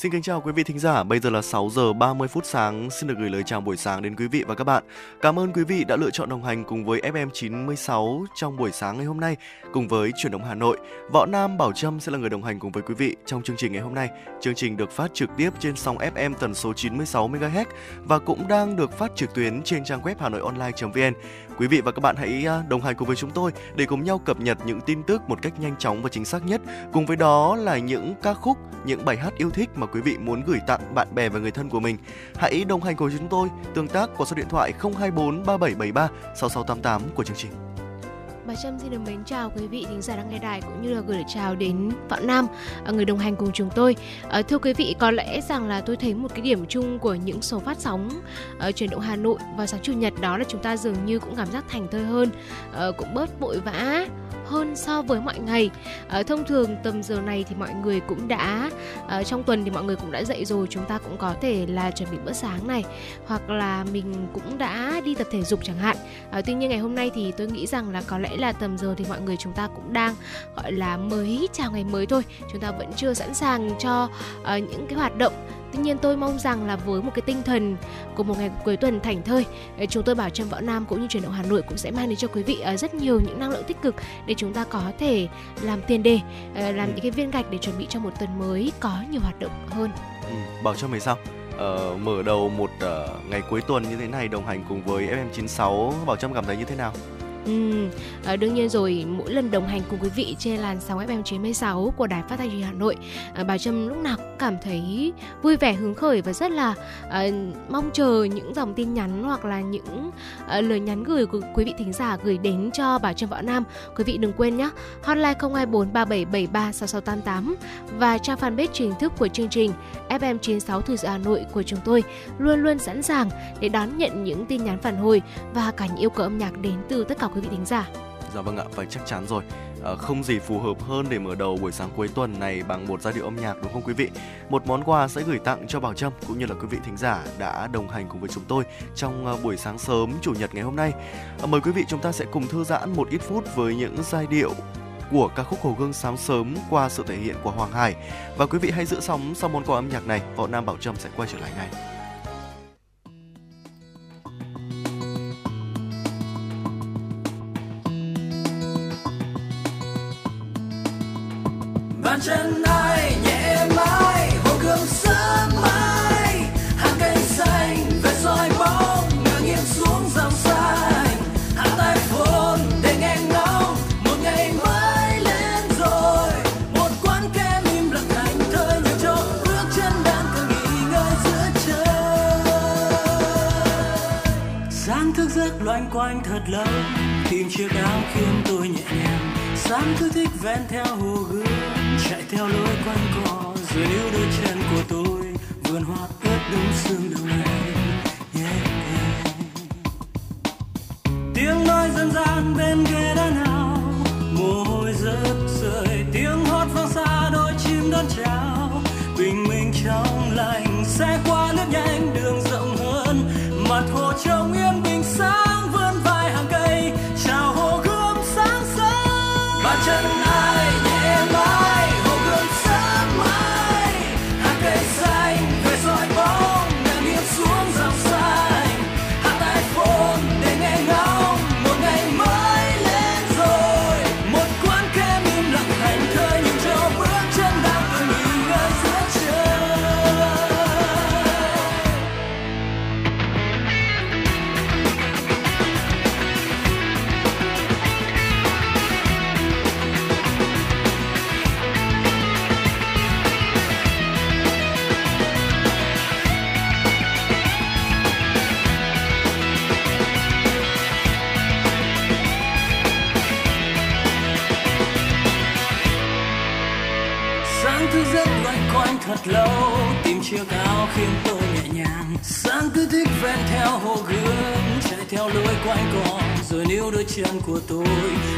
Xin kính chào quý vị thính giả, bây giờ là 6 giờ 30 phút sáng, xin được gửi lời chào buổi sáng đến quý vị và các bạn. Cảm ơn quý vị đã lựa chọn đồng hành cùng với FM 96 trong buổi sáng ngày hôm nay cùng với Chuyển động Hà Nội. Võ Nam Bảo Trâm sẽ là người đồng hành cùng với quý vị trong chương trình ngày hôm nay. Chương trình được phát trực tiếp trên sóng FM tần số 96 MHz và cũng đang được phát trực tuyến trên trang web hanoionline.vn. Quý vị và các bạn hãy à, đồng hành cùng với chúng tôi để cùng nhau cập nhật những tin tức một cách nhanh chóng và chính xác nhất. Cùng với đó là những ca khúc, những bài hát yêu thích mà quý vị muốn gửi tặng bạn bè và người thân của mình. Hãy đồng hành cùng chúng tôi, tương tác qua số điện thoại 024 3773 6688 của chương trình. Bà Trâm xin được mến chào quý vị thính giả đang nghe đài cũng như là gửi lời chào đến Phạm Nam, à, người đồng hành cùng chúng tôi. À, thưa quý vị, có lẽ rằng là tôi thấy một cái điểm chung của những số phát sóng ở truyền động Hà Nội vào sáng chủ nhật đó là chúng ta dường như cũng cảm giác thành thơi hơn, ờ, cũng bớt vội vã hơn so với mọi ngày. À, thông thường tầm giờ này thì mọi người cũng đã à, trong tuần thì mọi người cũng đã dậy rồi, chúng ta cũng có thể là chuẩn bị bữa sáng này hoặc là mình cũng đã đi tập thể dục chẳng hạn. À, tuy nhiên ngày hôm nay thì tôi nghĩ rằng là có lẽ là tầm giờ thì mọi người chúng ta cũng đang gọi là mới chào ngày mới thôi, chúng ta vẫn chưa sẵn sàng cho uh, những cái hoạt động Tuy nhiên tôi mong rằng là với một cái tinh thần của một ngày cuối tuần thảnh thơi, chúng tôi bảo Trâm Võ Nam cũng như truyền động Hà Nội cũng sẽ mang đến cho quý vị ờ, rất nhiều những năng lượng tích cực để chúng ta có thể làm tiền đề, ờ, làm những cái viên gạch để chuẩn bị cho một tuần mới có nhiều hoạt động hơn. Ừ, bảo cho mày sao? Ờ, mở đầu một uh, ngày cuối tuần như thế này đồng hành cùng với FM96 Bảo Trâm cảm thấy như thế nào? Ừ, à, đương nhiên rồi mỗi lần đồng hành cùng quý vị trên làn sóng FM 96 của Đài Phát thanh truyền Hà Nội, ờ, à, bà Trâm lúc nào cảm thấy vui vẻ hứng khởi và rất là uh, mong chờ những dòng tin nhắn hoặc là những uh, lời nhắn gửi của quý vị thính giả gửi đến cho bà Trâm Võ Nam. Quý vị đừng quên nhé, hotline 024 3773 6688 và trang fanpage chính thức của chương trình FM 96 Thư Hà Nội của chúng tôi luôn luôn sẵn sàng để đón nhận những tin nhắn phản hồi và cả những yêu cầu âm nhạc đến từ tất cả quý vị thính giả. Dạ vâng ạ, và chắc chắn rồi. À, không gì phù hợp hơn để mở đầu buổi sáng cuối tuần này bằng một giai điệu âm nhạc đúng không quý vị? Một món quà sẽ gửi tặng cho Bảo Trâm cũng như là quý vị thính giả đã đồng hành cùng với chúng tôi trong ờ, buổi sáng sớm chủ nhật ngày hôm nay. À, mời quý vị chúng ta sẽ cùng thư giãn một ít phút với những giai điệu của ca khúc Hồ Gương sáng sớm qua sự thể hiện của Hoàng Hải. Và quý vị hãy giữ sóng sau món quà âm nhạc này, Võ Nam Bảo Trâm sẽ quay trở lại ngay. Chân ai, nhẹ mãi hồ gươm sớm mai. Hàng cây xanh về soi bóng, ngả nghiêng xuống dòng xanh hạ tay phồn để nghe ngóng, một ngày mới lên rồi. Một quán kem im lặng thành thơi nhường cho bước chân đang cần nghỉ ngơi giữa trời. Sáng thức giấc loanh quanh thật lâu tìm chiếc áo khiến tôi nhẹ nhàng. Sáng cứ thích ven theo hồ gươm theo lối quanh co rồi níu đôi chân của tôi vườn hoa ướt đúng sương đầu này yeah, yeah. tiếng nói dân gian bên ghế đá nào mồ hôi rớt rơi tiếng hót vang xa đôi chim đón chào bình minh trong lành sẽ qua níu đôi chân của tôi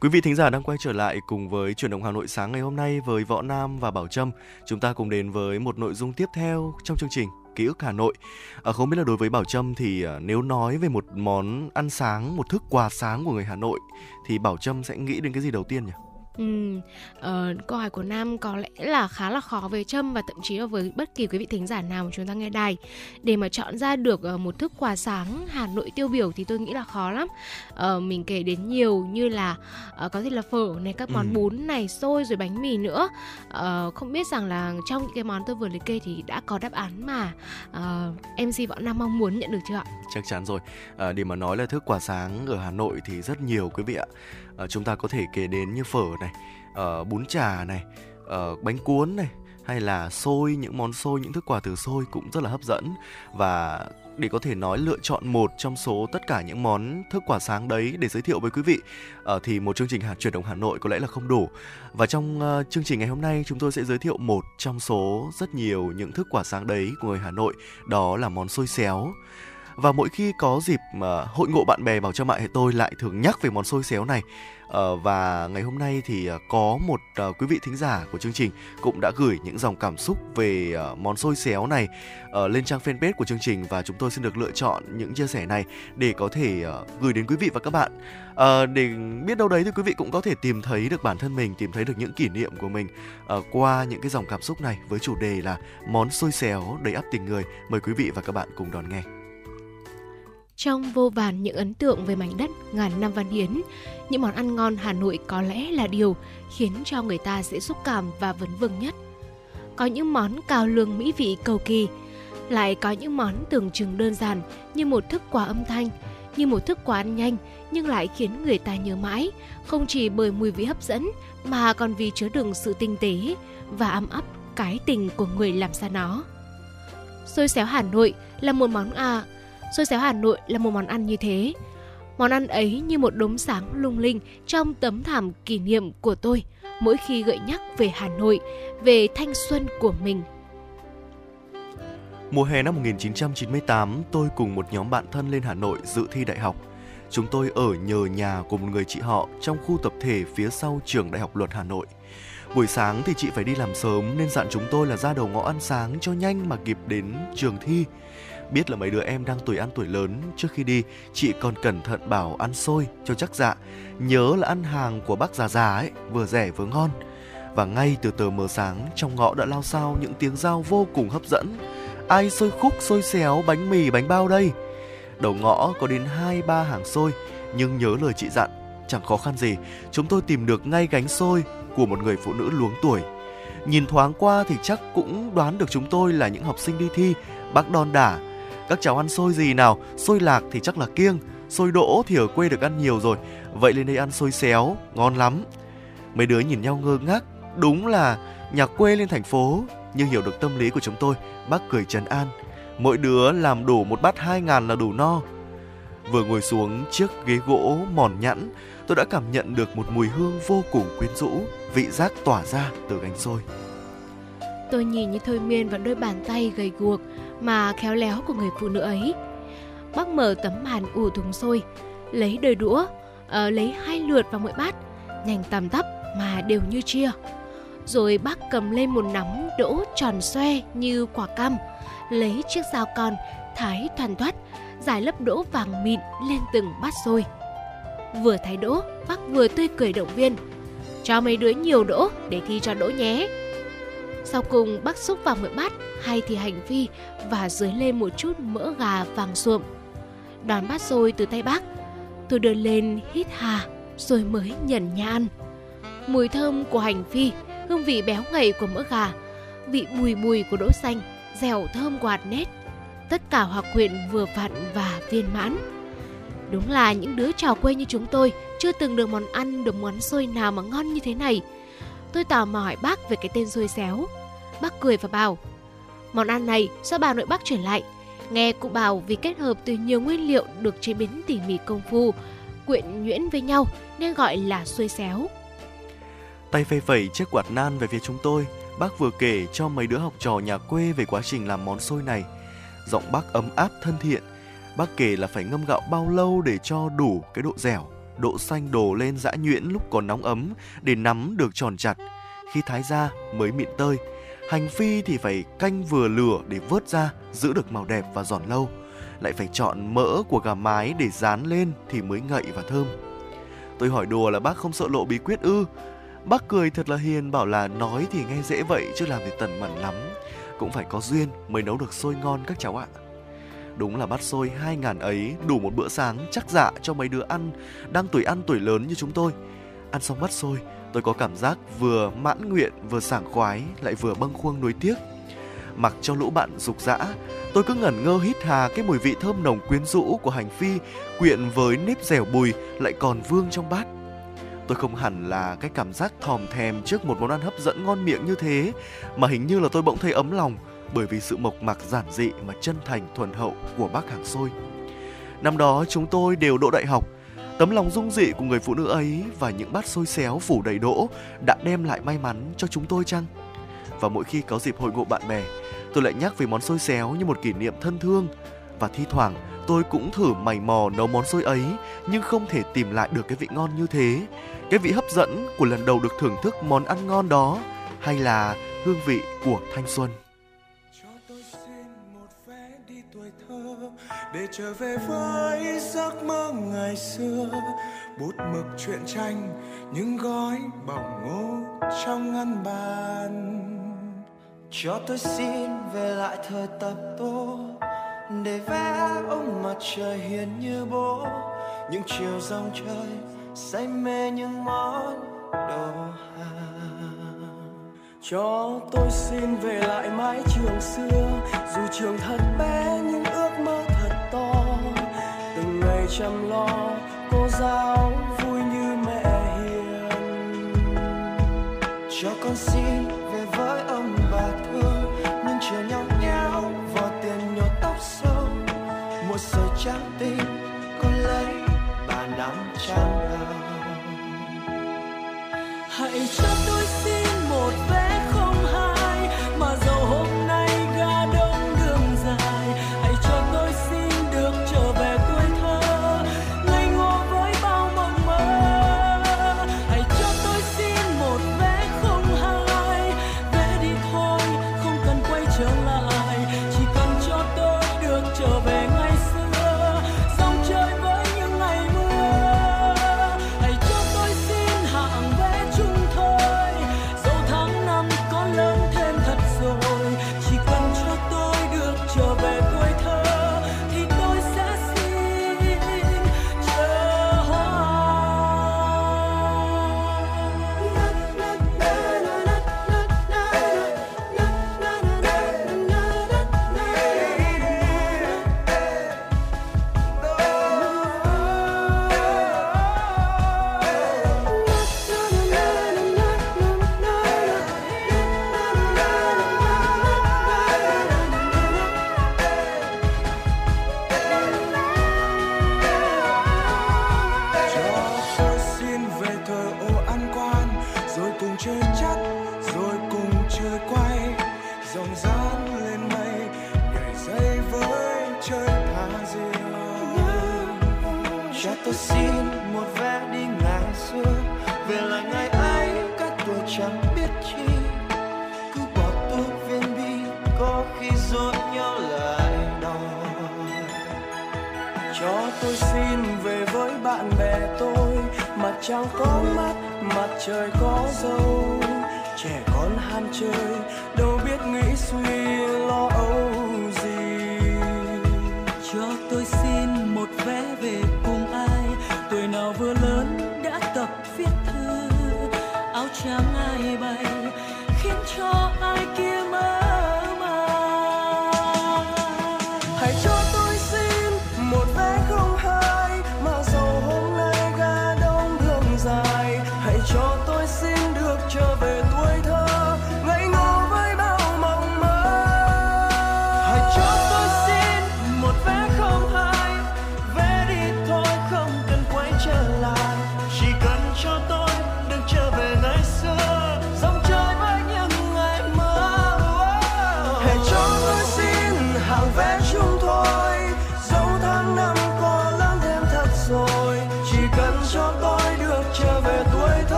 Quý vị thính giả đang quay trở lại cùng với chuyển động Hà Nội sáng ngày hôm nay với Võ Nam và Bảo Trâm. Chúng ta cùng đến với một nội dung tiếp theo trong chương trình ký ức Hà Nội. À, không biết là đối với Bảo Trâm thì à, nếu nói về một món ăn sáng, một thức quà sáng của người Hà Nội thì Bảo Trâm sẽ nghĩ đến cái gì đầu tiên nhỉ? Ừ, uh, câu hỏi của Nam có lẽ là khá là khó với Trâm và thậm chí là với bất kỳ quý vị thính giả nào mà chúng ta nghe đài để mà chọn ra được uh, một thức quà sáng Hà Nội tiêu biểu thì tôi nghĩ là khó lắm. Uh, mình kể đến nhiều như là uh, có thể là phở này, các món ừ. bún này, xôi rồi bánh mì nữa. Uh, không biết rằng là trong những cái món tôi vừa liệt kê thì đã có đáp án mà uh, MC Võ Nam mong muốn nhận được chưa ạ? Chắc chắn rồi. À, để mà nói là thức quà sáng ở Hà Nội thì rất nhiều quý vị ạ uh, chúng ta có thể kể đến như phở này uh, bún chả này uh, bánh cuốn này hay là xôi những món xôi những thức quà từ xôi cũng rất là hấp dẫn. Và để có thể nói lựa chọn một trong số tất cả những món thức quà sáng đấy để giới thiệu với quý vị uh, thì một chương trình hạt chuyển động Hà Nội có lẽ là không đủ. Và trong uh, chương trình ngày hôm nay chúng tôi sẽ giới thiệu một trong số rất nhiều những thức quà sáng đấy của người Hà Nội đó là món xôi xéo và mỗi khi có dịp mà hội ngộ bạn bè bảo cho mại tôi lại thường nhắc về món xôi xéo này. Ờ, và ngày hôm nay thì ờ, có một quý vị thính giả của chương trình cũng đã gửi những dòng cảm xúc về món xôi xéo này lên trang fanpage của chương trình và chúng tôi xin được lựa chọn những chia sẻ này để có thể gửi đến quý vị và các bạn. Để biết đâu đấy thì quý vị cũng có thể tìm thấy được bản thân mình, tìm thấy được những kỷ niệm của mình qua những cái dòng cảm xúc này với chủ đề là món xôi xéo đầy ắp tình người. Mời quý vị và các bạn cùng đón nghe trong vô vàn những ấn tượng về mảnh đất ngàn năm văn hiến, những món ăn ngon Hà Nội có lẽ là điều khiến cho người ta dễ xúc cảm và vấn vương nhất. Có những món cao lương mỹ vị cầu kỳ, lại có những món tưởng chừng đơn giản như một thức quà âm thanh, như một thức quà ăn nhanh nhưng lại khiến người ta nhớ mãi, không chỉ bởi mùi vị hấp dẫn mà còn vì chứa đựng sự tinh tế và ấm áp cái tình của người làm ra nó. Xôi xéo Hà Nội là một món à Xôi xéo Hà Nội là một món ăn như thế. Món ăn ấy như một đốm sáng lung linh trong tấm thảm kỷ niệm của tôi mỗi khi gợi nhắc về Hà Nội, về thanh xuân của mình. Mùa hè năm 1998, tôi cùng một nhóm bạn thân lên Hà Nội dự thi đại học. Chúng tôi ở nhờ nhà của một người chị họ trong khu tập thể phía sau trường Đại học Luật Hà Nội. Buổi sáng thì chị phải đi làm sớm nên dặn chúng tôi là ra đầu ngõ ăn sáng cho nhanh mà kịp đến trường thi. Biết là mấy đứa em đang tuổi ăn tuổi lớn, trước khi đi, chị còn cẩn thận bảo ăn xôi cho chắc dạ. Nhớ là ăn hàng của bác già già ấy, vừa rẻ vừa ngon. Và ngay từ tờ mờ sáng, trong ngõ đã lao sao những tiếng giao vô cùng hấp dẫn. Ai xôi khúc, xôi xéo, bánh mì, bánh bao đây? Đầu ngõ có đến hai ba hàng xôi, nhưng nhớ lời chị dặn, chẳng khó khăn gì, chúng tôi tìm được ngay gánh xôi của một người phụ nữ luống tuổi. Nhìn thoáng qua thì chắc cũng đoán được chúng tôi là những học sinh đi thi, bác đon đả, các cháu ăn xôi gì nào? Xôi lạc thì chắc là kiêng, xôi đỗ thì ở quê được ăn nhiều rồi. Vậy lên đây ăn xôi xéo, ngon lắm. Mấy đứa nhìn nhau ngơ ngác, đúng là nhà quê lên thành phố. Nhưng hiểu được tâm lý của chúng tôi, bác cười trấn an. Mỗi đứa làm đủ một bát hai ngàn là đủ no. Vừa ngồi xuống chiếc ghế gỗ mòn nhẵn, tôi đã cảm nhận được một mùi hương vô cùng quyến rũ, vị giác tỏa ra từ gánh xôi. Tôi nhìn như thôi miên vào đôi bàn tay gầy guộc mà khéo léo của người phụ nữ ấy. Bác mở tấm màn ủ thùng xôi, lấy đôi đũa, uh, lấy hai lượt vào mỗi bát, nhanh tầm tắp mà đều như chia. Rồi bác cầm lên một nắm đỗ tròn xoe như quả cam, lấy chiếc dao con thái thoăn thoắt, giải lớp đỗ vàng mịn lên từng bát xôi. Vừa thái đỗ, bác vừa tươi cười động viên. Cho mấy đứa nhiều đỗ để thi cho đỗ nhé. Sau cùng bác xúc vào mỗi bát hay thì hành phi và dưới lên một chút mỡ gà vàng ruộm. Đón bát rồi từ tay bác, tôi đưa lên hít hà rồi mới nhận nhã ăn. Mùi thơm của hành phi, hương vị béo ngậy của mỡ gà, vị bùi bùi của đỗ xanh dẻo thơm quạt nét, tất cả hòa quyện vừa vặn và viên mãn. Đúng là những đứa trò quê như chúng tôi chưa từng được món ăn được món xôi nào mà ngon như thế này. Tôi tò mò hỏi bác về cái tên xôi xéo. Bác cười và bảo, món ăn này do bà nội bác chuyển lại. Nghe cụ bảo vì kết hợp từ nhiều nguyên liệu được chế biến tỉ mỉ công phu, quyện nhuyễn với nhau nên gọi là xôi xéo. Tay phê phẩy chiếc quạt nan về phía chúng tôi, bác vừa kể cho mấy đứa học trò nhà quê về quá trình làm món xôi này. Giọng bác ấm áp thân thiện. Bác kể là phải ngâm gạo bao lâu để cho đủ cái độ dẻo, độ xanh đổ lên dã nhuyễn lúc còn nóng ấm để nắm được tròn chặt. Khi thái ra mới mịn tơi. Hành phi thì phải canh vừa lửa để vớt ra, giữ được màu đẹp và giòn lâu. Lại phải chọn mỡ của gà mái để dán lên thì mới ngậy và thơm. Tôi hỏi đùa là bác không sợ lộ bí quyết ư Bác cười thật là hiền bảo là nói thì nghe dễ vậy chứ làm thì tần mẩn lắm. Cũng phải có duyên mới nấu được xôi ngon các cháu ạ. Đúng là bát xôi hai ngàn ấy đủ một bữa sáng chắc dạ cho mấy đứa ăn đang tuổi ăn tuổi lớn như chúng tôi. Ăn xong bát xôi, tôi có cảm giác vừa mãn nguyện vừa sảng khoái lại vừa bâng khuâng nuối tiếc. Mặc cho lũ bạn dục dã, tôi cứ ngẩn ngơ hít hà cái mùi vị thơm nồng quyến rũ của hành phi quyện với nếp dẻo bùi lại còn vương trong bát tôi không hẳn là cái cảm giác thòm thèm trước một món ăn hấp dẫn ngon miệng như thế mà hình như là tôi bỗng thấy ấm lòng bởi vì sự mộc mạc giản dị mà chân thành thuần hậu của bác hàng xôi. Năm đó, chúng tôi đều đỗ đại học. Tấm lòng dung dị của người phụ nữ ấy và những bát xôi xéo phủ đầy đỗ đã đem lại may mắn cho chúng tôi chăng? Và mỗi khi có dịp hội ngộ bạn bè, tôi lại nhắc về món xôi xéo như một kỷ niệm thân thương. Và thi thoảng, tôi cũng thử mày mò nấu món xôi ấy, nhưng không thể tìm lại được cái vị ngon như thế. Cái vị hấp dẫn của lần đầu được thưởng thức món ăn ngon đó hay là hương vị của thanh xuân. Để trở về với giấc mơ ngày xưa, bút mực truyện tranh, những gói bỏng ngô trong ngăn bàn. Cho tôi xin về lại thời tập tô, để vẽ ông mặt trời hiền như bố. Những chiều dòng trời say mê những món đồ hàng. Cho tôi xin về lại mái trường xưa, dù trường thật bé nhưng chăm lo, cô giáo vui như mẹ hiền. Cho con xin về với ông bà thương nhưng chiều nhau nhau vò tiền nhổ tóc sâu. Một sợi trắng tinh con lấy bà nắm trắng hãy cho tôi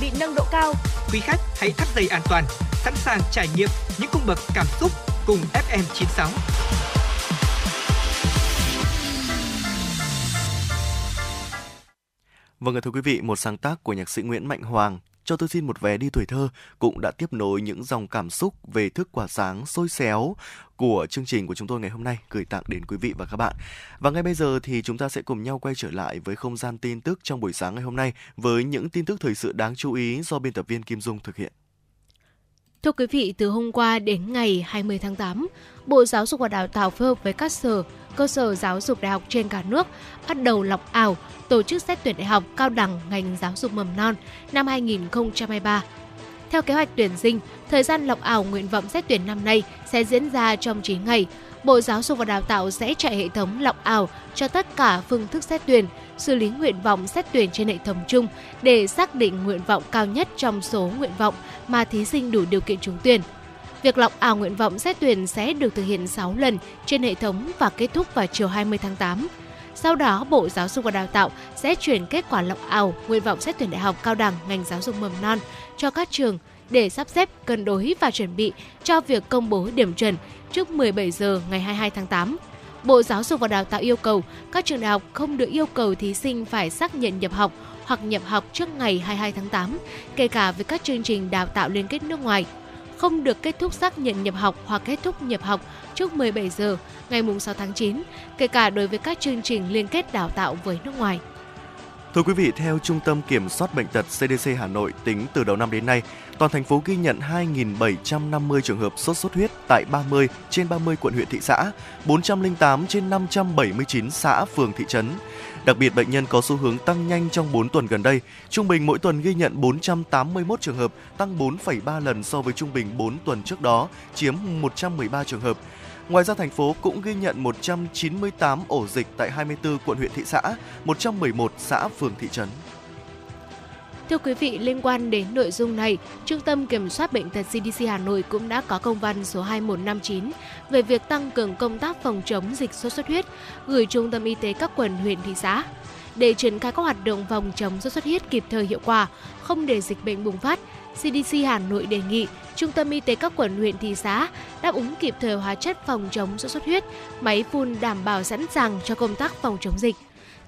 bị nâng độ cao. Quý khách hãy thắt dây an toàn, sẵn sàng trải nghiệm những cung bậc cảm xúc cùng FM96. Vâng thưa quý vị, một sáng tác của nhạc sĩ Nguyễn Mạnh Hoàng cho tôi xin một vé đi tuổi thơ cũng đã tiếp nối những dòng cảm xúc về thức quả sáng sôi xéo của chương trình của chúng tôi ngày hôm nay gửi tặng đến quý vị và các bạn. Và ngay bây giờ thì chúng ta sẽ cùng nhau quay trở lại với không gian tin tức trong buổi sáng ngày hôm nay với những tin tức thời sự đáng chú ý do biên tập viên Kim Dung thực hiện. Thưa quý vị, từ hôm qua đến ngày 20 tháng 8, Bộ Giáo dục và Đào tạo phối hợp với các sở, cơ sở giáo dục đại học trên cả nước bắt đầu lọc ảo tổ chức xét tuyển đại học cao đẳng ngành giáo dục mầm non năm 2023. Theo kế hoạch tuyển sinh, thời gian lọc ảo nguyện vọng xét tuyển năm nay sẽ diễn ra trong 9 ngày. Bộ Giáo dục và Đào tạo sẽ chạy hệ thống lọc ảo cho tất cả phương thức xét tuyển, xử lý nguyện vọng xét tuyển trên hệ thống chung để xác định nguyện vọng cao nhất trong số nguyện vọng mà thí sinh đủ điều kiện trúng tuyển. Việc lọc ảo nguyện vọng xét tuyển sẽ được thực hiện 6 lần trên hệ thống và kết thúc vào chiều 20 tháng 8. Sau đó, Bộ Giáo dục và Đào tạo sẽ chuyển kết quả lọc ảo nguyện vọng xét tuyển đại học cao đẳng ngành giáo dục mầm non cho các trường để sắp xếp, cân đối và chuẩn bị cho việc công bố điểm chuẩn trước 17 giờ ngày 22 tháng 8. Bộ Giáo dục và Đào tạo yêu cầu các trường đại học không được yêu cầu thí sinh phải xác nhận nhập học hoặc nhập học trước ngày 22 tháng 8, kể cả với các chương trình đào tạo liên kết nước ngoài không được kết thúc xác nhận nhập học hoặc kết thúc nhập học trước 17 giờ ngày 6 tháng 9, kể cả đối với các chương trình liên kết đào tạo với nước ngoài. Thưa quý vị, theo Trung tâm Kiểm soát Bệnh tật CDC Hà Nội, tính từ đầu năm đến nay, toàn thành phố ghi nhận 2.750 trường hợp sốt xuất huyết tại 30 trên 30 quận huyện thị xã, 408 trên 579 xã, phường, thị trấn. Đặc biệt, bệnh nhân có xu hướng tăng nhanh trong 4 tuần gần đây. Trung bình mỗi tuần ghi nhận 481 trường hợp, tăng 4,3 lần so với trung bình 4 tuần trước đó, chiếm 113 trường hợp. Ngoài ra, thành phố cũng ghi nhận 198 ổ dịch tại 24 quận huyện thị xã, 111 xã phường thị trấn. Thưa quý vị, liên quan đến nội dung này, Trung tâm Kiểm soát Bệnh tật CDC Hà Nội cũng đã có công văn số 2159 về việc tăng cường công tác phòng chống dịch sốt xuất huyết, gửi Trung tâm Y tế các quận huyện thị xã. Để triển khai các hoạt động phòng chống sốt xuất huyết kịp thời hiệu quả, không để dịch bệnh bùng phát, CDC Hà Nội đề nghị Trung tâm Y tế các quận huyện thị xã đáp ứng kịp thời hóa chất phòng chống sốt xuất huyết, máy phun đảm bảo sẵn sàng cho công tác phòng chống dịch,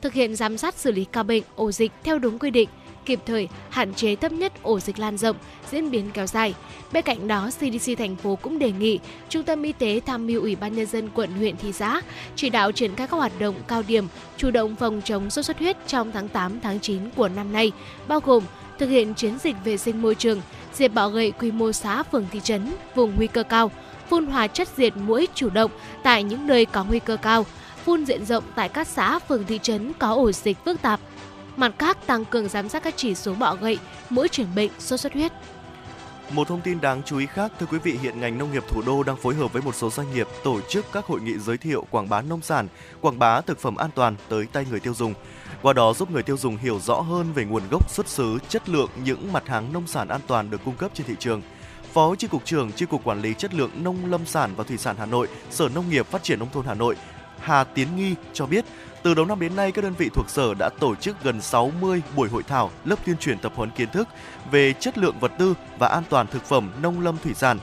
thực hiện giám sát xử lý ca bệnh, ổ dịch theo đúng quy định, kịp thời hạn chế thấp nhất ổ dịch lan rộng, diễn biến kéo dài. Bên cạnh đó, CDC thành phố cũng đề nghị Trung tâm Y tế tham mưu Ủy ban nhân dân quận huyện thị xã chỉ đạo triển khai các hoạt động cao điểm chủ động phòng chống sốt xuất huyết trong tháng 8 tháng 9 của năm nay, bao gồm thực hiện chiến dịch vệ sinh môi trường, diệt bọ gậy quy mô xã phường thị trấn vùng nguy cơ cao, phun hóa chất diệt mũi chủ động tại những nơi có nguy cơ cao, phun diện rộng tại các xã phường thị trấn có ổ dịch phức tạp. Mặt khác, tăng cường giám sát các chỉ số bọ gậy, mũi chuyển bệnh, sốt xuất huyết. Một thông tin đáng chú ý khác, thưa quý vị, hiện ngành nông nghiệp thủ đô đang phối hợp với một số doanh nghiệp tổ chức các hội nghị giới thiệu quảng bá nông sản, quảng bá thực phẩm an toàn tới tay người tiêu dùng. Qua đó giúp người tiêu dùng hiểu rõ hơn về nguồn gốc xuất xứ, chất lượng những mặt hàng nông sản an toàn được cung cấp trên thị trường. Phó Chi cục trưởng Chi cục Quản lý chất lượng nông lâm sản và thủy sản Hà Nội, Sở Nông nghiệp Phát triển nông thôn Hà Nội, Hà Tiến Nghi cho biết, từ đầu năm đến nay, các đơn vị thuộc sở đã tổ chức gần 60 buổi hội thảo, lớp tuyên truyền tập huấn kiến thức về chất lượng vật tư và an toàn thực phẩm nông lâm thủy sản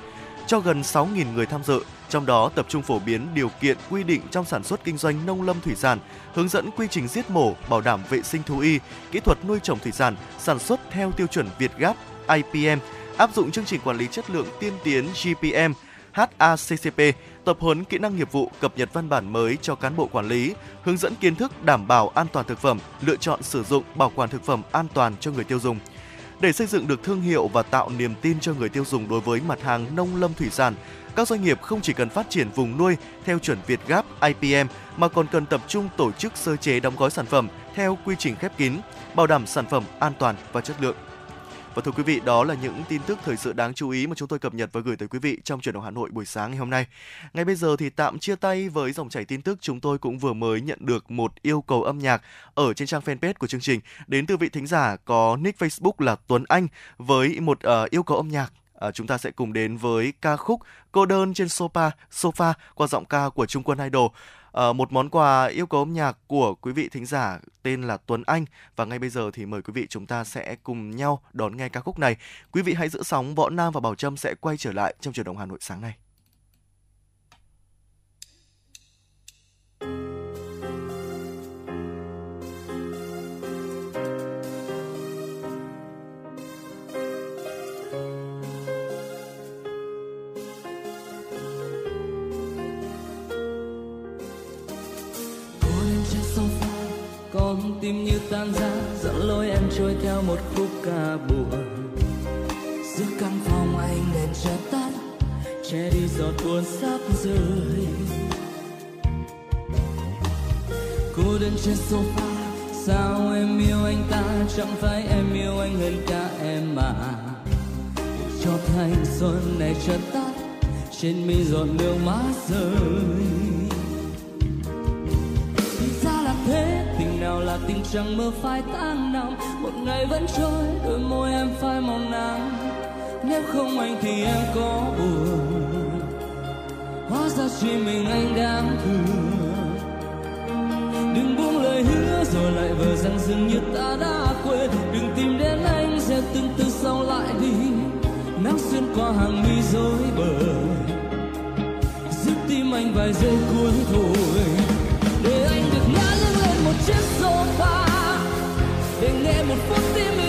cho gần 6.000 người tham dự, trong đó tập trung phổ biến điều kiện quy định trong sản xuất kinh doanh nông lâm thủy sản, hướng dẫn quy trình giết mổ, bảo đảm vệ sinh thú y, kỹ thuật nuôi trồng thủy sản, sản xuất theo tiêu chuẩn Việt Gáp IPM, áp dụng chương trình quản lý chất lượng tiên tiến GPM, HACCP, tập huấn kỹ năng nghiệp vụ, cập nhật văn bản mới cho cán bộ quản lý, hướng dẫn kiến thức đảm bảo an toàn thực phẩm, lựa chọn sử dụng, bảo quản thực phẩm an toàn cho người tiêu dùng. Để xây dựng được thương hiệu và tạo niềm tin cho người tiêu dùng đối với mặt hàng nông lâm thủy sản, các doanh nghiệp không chỉ cần phát triển vùng nuôi theo chuẩn Việt Gáp IPM mà còn cần tập trung tổ chức sơ chế đóng gói sản phẩm theo quy trình khép kín, bảo đảm sản phẩm an toàn và chất lượng. Và thưa quý vị, đó là những tin tức thời sự đáng chú ý mà chúng tôi cập nhật và gửi tới quý vị trong chuyển động Hà Nội buổi sáng ngày hôm nay. Ngay bây giờ thì tạm chia tay với dòng chảy tin tức, chúng tôi cũng vừa mới nhận được một yêu cầu âm nhạc ở trên trang fanpage của chương trình đến từ vị thính giả có nick Facebook là Tuấn Anh với một uh, yêu cầu âm nhạc À, chúng ta sẽ cùng đến với ca khúc Cô đơn trên sofa, sofa qua giọng ca của Trung Quân Idol. À, một món quà yêu cầu âm nhạc của quý vị thính giả tên là Tuấn Anh và ngay bây giờ thì mời quý vị chúng ta sẽ cùng nhau đón nghe ca khúc này. Quý vị hãy giữ sóng, Võ Nam và Bảo Trâm sẽ quay trở lại trong chuyển động Hà Nội sáng nay. Tim như tan ra dẫn lối em trôi theo một khúc ca buồn. Giữa căn phòng anh đèn chợt tắt, che đi giọt buồn sắp rơi. Cô đơn trên sofa, sao em yêu anh ta? Chẳng phải em yêu anh hơn cả em mà. Cho thanh xuân này chợt tắt, trên mi giọt nước mắt rơi. Nào là tình chẳng mơ phai tan nằm. Một ngày vẫn trôi, đôi môi em phai màu nắng. Nếu không anh thì em có buồn. Hóa ra chỉ mình anh đáng thương. Đừng buông lời hứa rồi lại vờ rằng dường như ta đã quên. Đừng tìm đến anh sẽ từng từ sau lại đi. Nắng xuyên qua hàng mi rối bời. Giúp tim anh vài giây cuối thôi. Để nghe một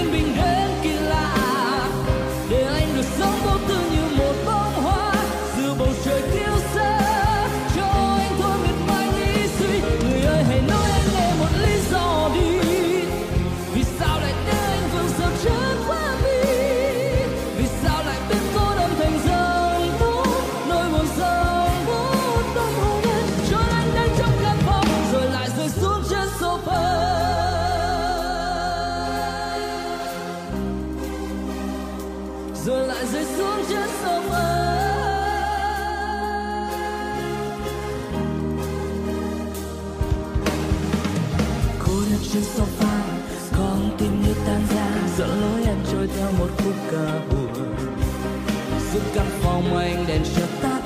căn phòng anh đèn chợt tắt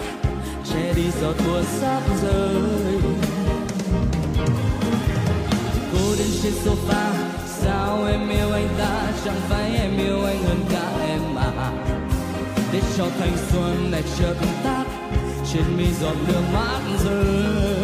che đi giọt mưa sắp rơi. Cô đến trên sofa, sao em yêu anh ta? Chẳng phải em yêu anh hơn cả em à để cho thanh xuân này chợt tắt, trên mi giọt nước mắt rơi.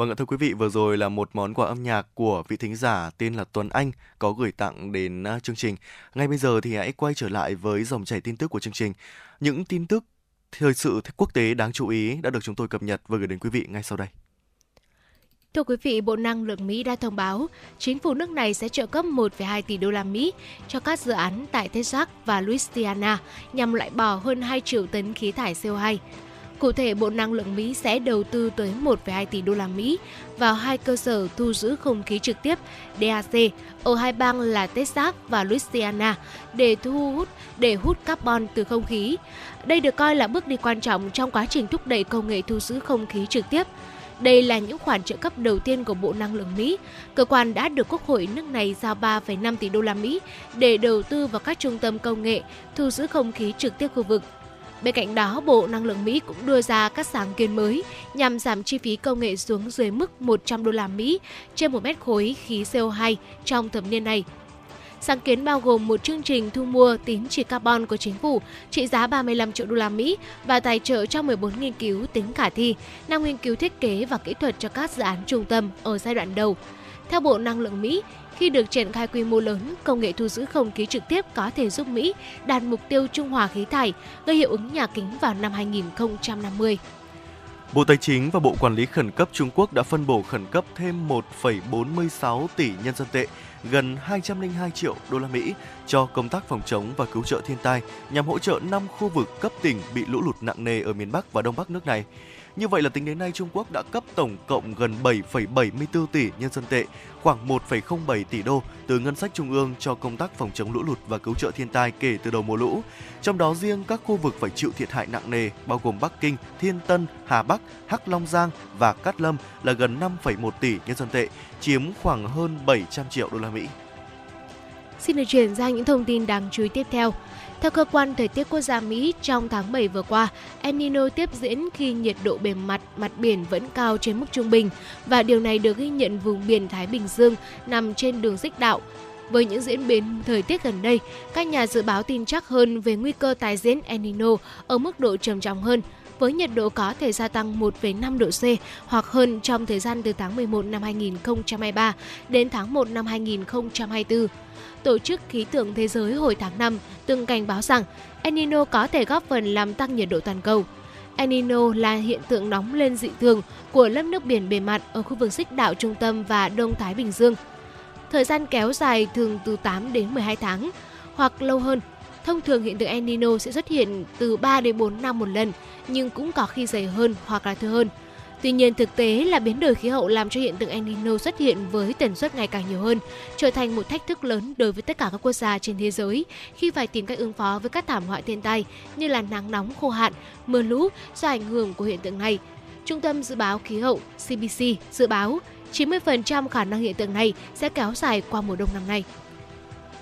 Vâng ạ thưa quý vị, vừa rồi là một món quà âm nhạc của vị thính giả tên là Tuấn Anh có gửi tặng đến à, chương trình. Ngay bây giờ thì hãy quay trở lại với dòng chảy tin tức của chương trình. Những tin tức thời sự quốc tế đáng chú ý đã được chúng tôi cập nhật và gửi đến quý vị ngay sau đây. Thưa quý vị, Bộ Năng lượng Mỹ đã thông báo chính phủ nước này sẽ trợ cấp 1,2 tỷ đô la Mỹ cho các dự án tại Texas và Louisiana nhằm loại bỏ hơn 2 triệu tấn khí thải CO2. Cụ thể, Bộ Năng lượng Mỹ sẽ đầu tư tới 1,2 tỷ đô la Mỹ vào hai cơ sở thu giữ không khí trực tiếp DAC ở hai bang là Texas và Louisiana để thu hút để hút carbon từ không khí. Đây được coi là bước đi quan trọng trong quá trình thúc đẩy công nghệ thu giữ không khí trực tiếp. Đây là những khoản trợ cấp đầu tiên của Bộ Năng lượng Mỹ. Cơ quan đã được Quốc hội nước này giao 3,5 tỷ đô la Mỹ để đầu tư vào các trung tâm công nghệ thu giữ không khí trực tiếp khu vực. Bên cạnh đó, Bộ Năng lượng Mỹ cũng đưa ra các sáng kiến mới nhằm giảm chi phí công nghệ xuống dưới mức 100 đô la Mỹ trên một mét khối khí CO2 trong thập niên này. Sáng kiến bao gồm một chương trình thu mua tín chỉ carbon của chính phủ trị giá 35 triệu đô la Mỹ và tài trợ cho 14 nghiên cứu tính khả thi, 5 nghiên cứu thiết kế và kỹ thuật cho các dự án trung tâm ở giai đoạn đầu. Theo Bộ Năng lượng Mỹ, khi được triển khai quy mô lớn, công nghệ thu giữ không khí trực tiếp có thể giúp Mỹ đạt mục tiêu trung hòa khí thải, gây hiệu ứng nhà kính vào năm 2050. Bộ Tài chính và Bộ Quản lý Khẩn cấp Trung Quốc đã phân bổ khẩn cấp thêm 1,46 tỷ nhân dân tệ, gần 202 triệu đô la Mỹ cho công tác phòng chống và cứu trợ thiên tai nhằm hỗ trợ 5 khu vực cấp tỉnh bị lũ lụt nặng nề ở miền Bắc và Đông Bắc nước này. Như vậy là tính đến nay Trung Quốc đã cấp tổng cộng gần 7,74 tỷ nhân dân tệ, khoảng 1,07 tỷ đô từ ngân sách trung ương cho công tác phòng chống lũ lụt và cứu trợ thiên tai kể từ đầu mùa lũ. Trong đó riêng các khu vực phải chịu thiệt hại nặng nề bao gồm Bắc Kinh, Thiên Tân, Hà Bắc, Hắc Long Giang và Cát Lâm là gần 5,1 tỷ nhân dân tệ, chiếm khoảng hơn 700 triệu đô la Mỹ. Xin được chuyển sang những thông tin đáng chú ý tiếp theo. Theo cơ quan thời tiết quốc gia Mỹ, trong tháng 7 vừa qua, El Nino tiếp diễn khi nhiệt độ bề mặt mặt biển vẫn cao trên mức trung bình và điều này được ghi nhận vùng biển Thái Bình Dương nằm trên đường xích đạo. Với những diễn biến thời tiết gần đây, các nhà dự báo tin chắc hơn về nguy cơ tái diễn El Nino ở mức độ trầm trọng hơn, với nhiệt độ có thể gia tăng 1,5 độ C hoặc hơn trong thời gian từ tháng 11 năm 2023 đến tháng 1 năm 2024. Tổ chức Khí tượng Thế giới hồi tháng 5 từng cảnh báo rằng El Nino có thể góp phần làm tăng nhiệt độ toàn cầu. El Nino là hiện tượng nóng lên dị thường của lớp nước biển bề mặt ở khu vực xích đạo trung tâm và Đông Thái Bình Dương. Thời gian kéo dài thường từ 8 đến 12 tháng hoặc lâu hơn. Thông thường hiện tượng El Nino sẽ xuất hiện từ 3 đến 4 năm một lần, nhưng cũng có khi dày hơn hoặc là thưa hơn. Tuy nhiên, thực tế là biến đổi khí hậu làm cho hiện tượng El Nino xuất hiện với tần suất ngày càng nhiều hơn, trở thành một thách thức lớn đối với tất cả các quốc gia trên thế giới khi phải tìm cách ứng phó với các thảm họa thiên tai như là nắng nóng khô hạn, mưa lũ do ảnh hưởng của hiện tượng này. Trung tâm Dự báo Khí hậu CBC dự báo 90% khả năng hiện tượng này sẽ kéo dài qua mùa đông năm nay.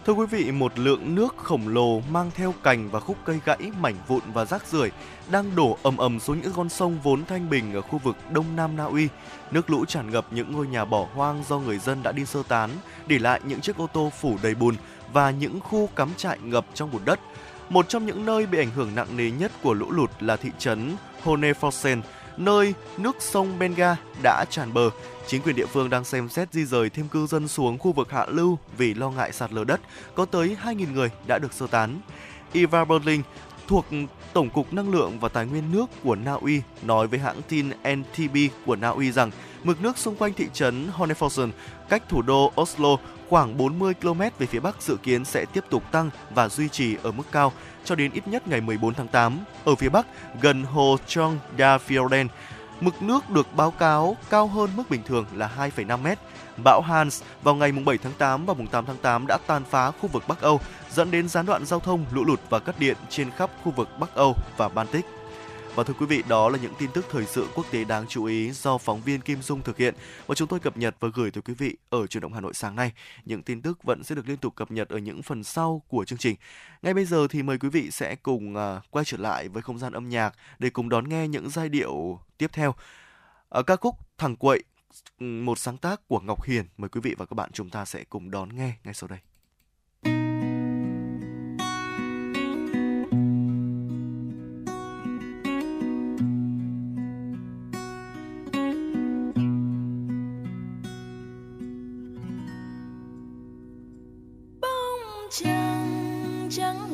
Thưa quý vị, một lượng nước khổng lồ mang theo cành và khúc cây gãy, mảnh vụn và rác rưởi đang đổ ầm ầm xuống những con sông vốn thanh bình ở khu vực Đông Nam Na Uy. Nước lũ tràn ngập những ngôi nhà bỏ hoang do người dân đã đi sơ tán, để lại những chiếc ô tô phủ đầy bùn và những khu cắm trại ngập trong bùn đất. Một trong những nơi bị ảnh hưởng nặng nề nhất của lũ lụt là thị trấn Honefossen, nơi nước sông Benga đã tràn bờ. Chính quyền địa phương đang xem xét di rời thêm cư dân xuống khu vực hạ lưu vì lo ngại sạt lở đất. Có tới 2.000 người đã được sơ tán. Eva Berling thuộc Tổng cục Năng lượng và Tài nguyên nước của Na Uy nói với hãng tin NTB của Na Uy rằng mực nước xung quanh thị trấn Honefossen cách thủ đô Oslo khoảng 40 km về phía bắc dự kiến sẽ tiếp tục tăng và duy trì ở mức cao cho đến ít nhất ngày 14 tháng 8. Ở phía bắc, gần hồ Trong Da Fjorden, mực nước được báo cáo cao hơn mức bình thường là 2,5 m. Bão Hans vào ngày 7 tháng 8 và 8 tháng 8 đã tàn phá khu vực Bắc Âu, dẫn đến gián đoạn giao thông, lũ lụt và cắt điện trên khắp khu vực Bắc Âu và Baltic. Và thưa quý vị, đó là những tin tức thời sự quốc tế đáng chú ý do phóng viên Kim Dung thực hiện và chúng tôi cập nhật và gửi tới quý vị ở truyền động Hà Nội sáng nay. Những tin tức vẫn sẽ được liên tục cập nhật ở những phần sau của chương trình. Ngay bây giờ thì mời quý vị sẽ cùng à, quay trở lại với không gian âm nhạc để cùng đón nghe những giai điệu tiếp theo. Ở ca khúc Thằng Quậy một sáng tác của Ngọc Hiền. Mời quý vị và các bạn chúng ta sẽ cùng đón nghe ngay sau đây. 将将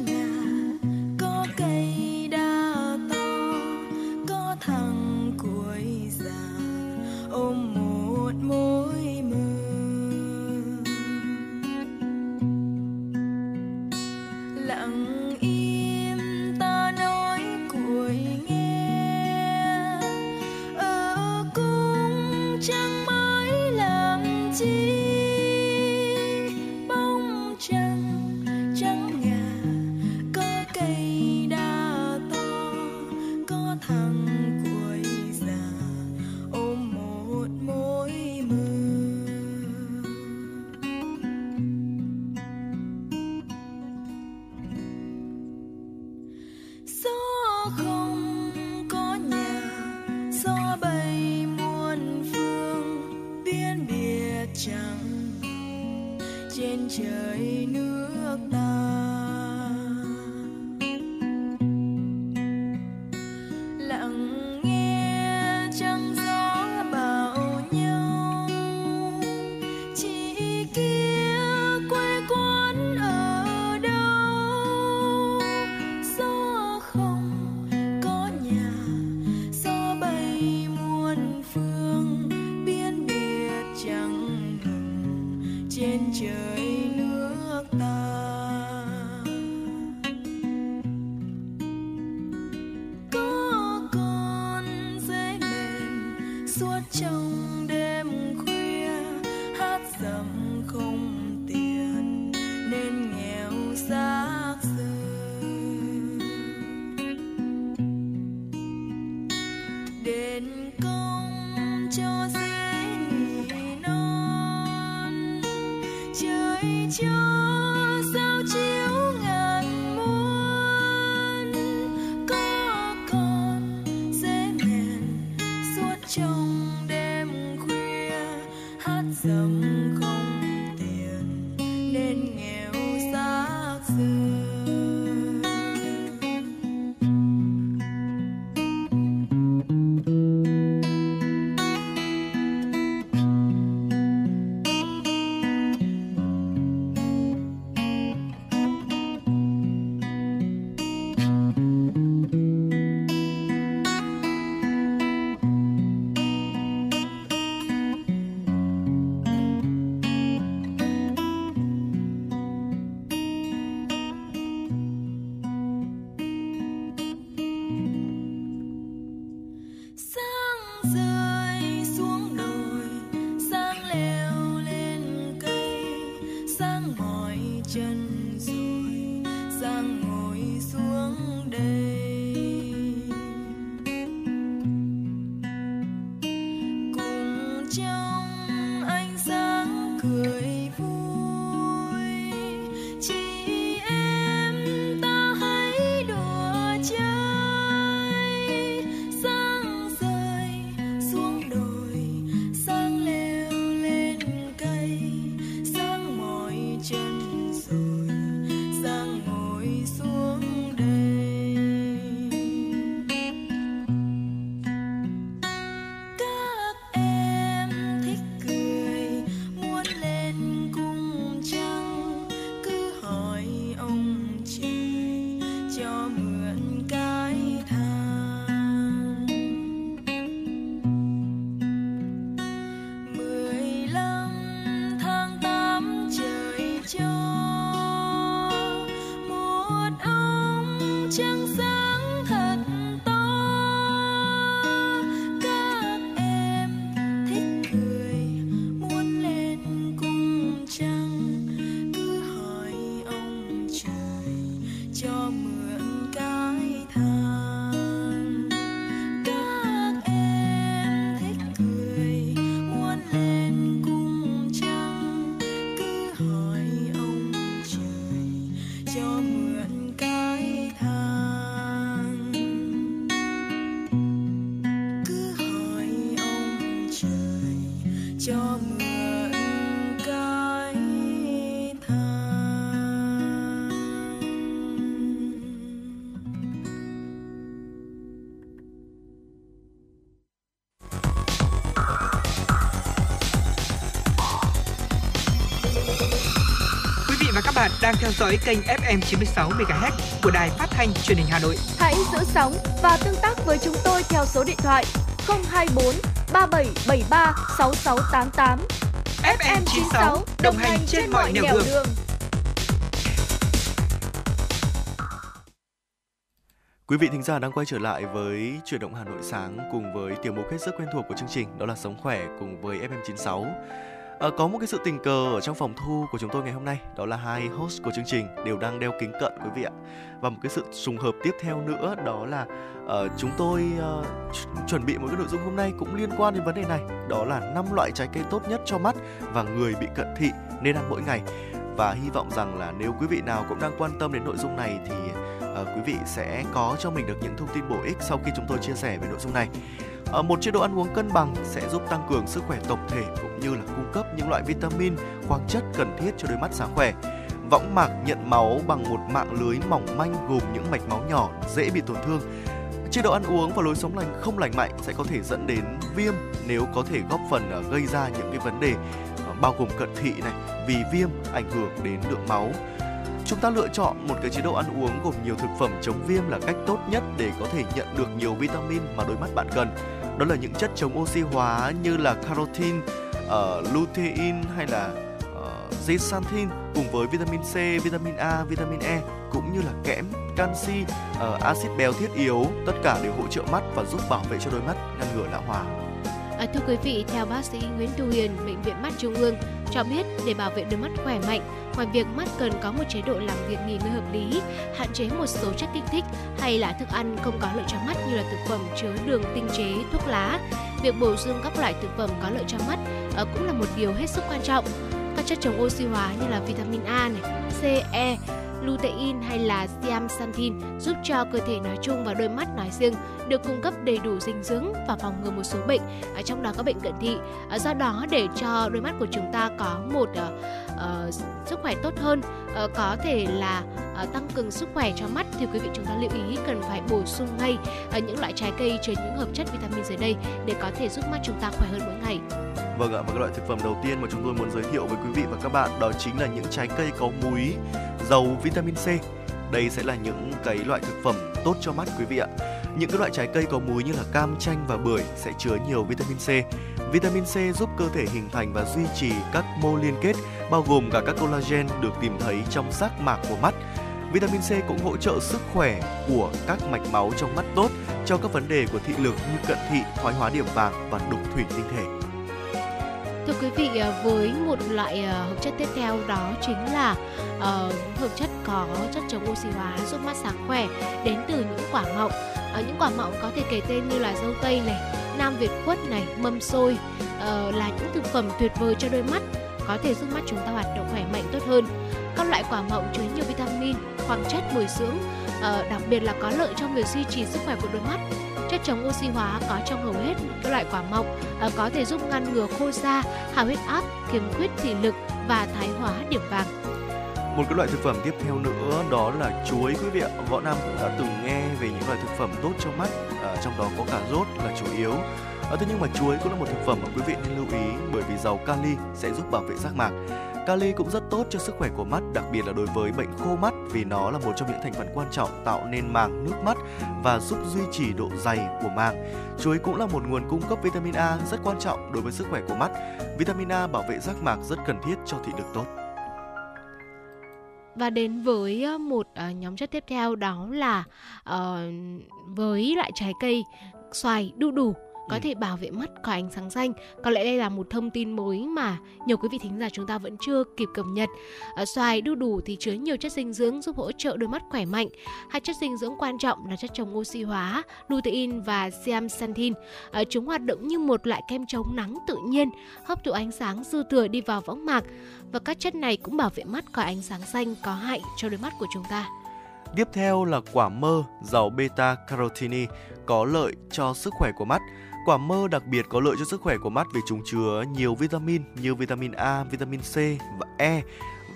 đang theo dõi kênh FM 96 MHz của đài phát thanh truyền hình Hà Nội. Hãy giữ sóng và tương tác với chúng tôi theo số điện thoại 024 3773 6688. FM 96 đồng hành trên mọi nẻo đường. Quý vị thính giả đang quay trở lại với chuyển động Hà Nội sáng cùng với tiểu mục hết sức quen thuộc của chương trình đó là sống khỏe cùng với FM96. À, có một cái sự tình cờ ở trong phòng thu của chúng tôi ngày hôm nay đó là hai host của chương trình đều đang đeo kính cận quý vị ạ. Và một cái sự trùng hợp tiếp theo nữa đó là uh, chúng tôi uh, chuẩn bị một cái nội dung hôm nay cũng liên quan đến vấn đề này đó là năm loại trái cây tốt nhất cho mắt và người bị cận thị nên ăn mỗi ngày. Và hy vọng rằng là nếu quý vị nào cũng đang quan tâm đến nội dung này thì uh, quý vị sẽ có cho mình được những thông tin bổ ích sau khi chúng tôi chia sẻ về nội dung này. Uh, một chế độ ăn uống cân bằng sẽ giúp tăng cường sức khỏe tổng thể cũng như là cung cấp những loại vitamin, khoáng chất cần thiết cho đôi mắt sáng khỏe. Võng mạc nhận máu bằng một mạng lưới mỏng manh gồm những mạch máu nhỏ dễ bị tổn thương. Chế độ ăn uống và lối sống lành không lành mạnh sẽ có thể dẫn đến viêm nếu có thể góp phần ờ, gây ra những cái vấn đề bao gồm cận thị này vì viêm ảnh hưởng đến lượng máu Chúng ta lựa chọn một cái chế độ ăn uống gồm nhiều thực phẩm chống viêm là cách tốt nhất để có thể nhận được nhiều vitamin mà đôi mắt bạn cần. Đó là những chất chống oxy hóa như là carotin, uh, lutein hay là uh, zeaxanthin cùng với vitamin C, vitamin A, vitamin E cũng như là kẽm, canxi, uh, axit béo thiết yếu, tất cả đều hỗ trợ mắt và giúp bảo vệ cho đôi mắt ngăn ngừa lão hóa. À, thưa quý vị, theo bác sĩ Nguyễn Thu Hiền, Bệnh viện Mắt Trung ương cho biết để bảo vệ đôi mắt khỏe mạnh, ngoài việc mắt cần có một chế độ làm việc nghỉ ngơi hợp lý, hạn chế một số chất kích thích hay là thức ăn không có lợi cho mắt như là thực phẩm chứa đường tinh chế, thuốc lá, việc bổ sung các loại thực phẩm có lợi cho mắt ờ, cũng là một điều hết sức quan trọng. Các chất chống oxy hóa như là vitamin A này, C, E lutein hay là zeaxanthin giúp cho cơ thể nói chung và đôi mắt nói riêng được cung cấp đầy đủ dinh dưỡng và phòng ngừa một số bệnh, ở trong đó có bệnh cận thị. Ờ, do đó để cho đôi mắt của chúng ta có một uh, uh, sức khỏe tốt hơn, uh, có thể là uh, tăng cường sức khỏe cho mắt thì quý vị chúng ta lưu ý cần phải bổ sung ngay uh, những loại trái cây chứa những hợp chất vitamin dưới đây để có thể giúp mắt chúng ta khỏe hơn mỗi ngày. Vâng ạ, và cái loại thực phẩm đầu tiên mà chúng tôi muốn giới thiệu với quý vị và các bạn đó chính là những trái cây có múi, giàu vitamin C. Đây sẽ là những cái loại thực phẩm tốt cho mắt quý vị ạ. Những cái loại trái cây có múi như là cam, chanh và bưởi sẽ chứa nhiều vitamin C. Vitamin C giúp cơ thể hình thành và duy trì các mô liên kết bao gồm cả các collagen được tìm thấy trong giác mạc của mắt. Vitamin C cũng hỗ trợ sức khỏe của các mạch máu trong mắt tốt cho các vấn đề của thị lực như cận thị, thoái hóa điểm vàng và đục thủy tinh thể. Thưa quý vị, à, với một loại à, hợp chất tiếp theo đó chính là uh, hợp chất có chất chống oxy hóa giúp mắt sáng khỏe đến từ những quả mọng. Uh, những quả mọng có thể kể tên như là dâu tây này, nam việt quất này, mâm xôi uh, là những thực phẩm tuyệt vời cho đôi mắt, có thể giúp mắt chúng ta hoạt động khỏe mạnh tốt hơn. Các loại quả mọng chứa nhiều vitamin, khoáng chất bồi dưỡng, uh, đặc biệt là có lợi trong việc duy trì sức khỏe của đôi mắt chất chống oxy hóa có trong hầu hết các loại quả mọng ờ, có thể giúp ngăn ngừa khô da, hạ huyết áp, khiếm khuyết thị lực và thái hóa điểm vàng. Một cái loại thực phẩm tiếp theo nữa đó là chuối quý vị ạ. Võ Nam cũng đã từng nghe về những loại thực phẩm tốt cho mắt, à, trong đó có cà rốt là chủ yếu. À, thế nhưng mà chuối cũng là một thực phẩm mà quý vị nên lưu ý bởi vì giàu kali sẽ giúp bảo vệ giác mạc. Kali cũng rất tốt cho sức khỏe của mắt, đặc biệt là đối với bệnh khô mắt vì nó là một trong những thành phần quan trọng tạo nên màng nước mắt và giúp duy trì độ dày của màng. Chuối cũng là một nguồn cung cấp vitamin A rất quan trọng đối với sức khỏe của mắt. Vitamin A bảo vệ giác mạc rất cần thiết cho thị lực tốt. Và đến với ờ, một ờ, nhóm chất tiếp theo đó là uh, với loại trái cây xoài đu đủ có ừ. thể bảo vệ mắt khỏi ánh sáng xanh. Có lẽ đây là một thông tin mới mà nhiều quý vị thính giả chúng ta vẫn chưa kịp cập nhật. À, xoài đu đủ thì chứa nhiều chất dinh dưỡng giúp hỗ trợ đôi mắt khỏe mạnh. Hai chất dinh dưỡng quan trọng là chất chống oxy hóa, lutein và zeaxanthin. À, chúng hoạt động như một loại kem chống nắng tự nhiên, hấp thụ ánh sáng dư thừa đi vào võng mạc và các chất này cũng bảo vệ mắt khỏi ánh sáng xanh có hại cho đôi mắt của chúng ta. Tiếp theo là quả mơ giàu beta carotene có lợi cho sức khỏe của mắt. Quả mơ đặc biệt có lợi cho sức khỏe của mắt vì chúng chứa nhiều vitamin như vitamin A, vitamin C và E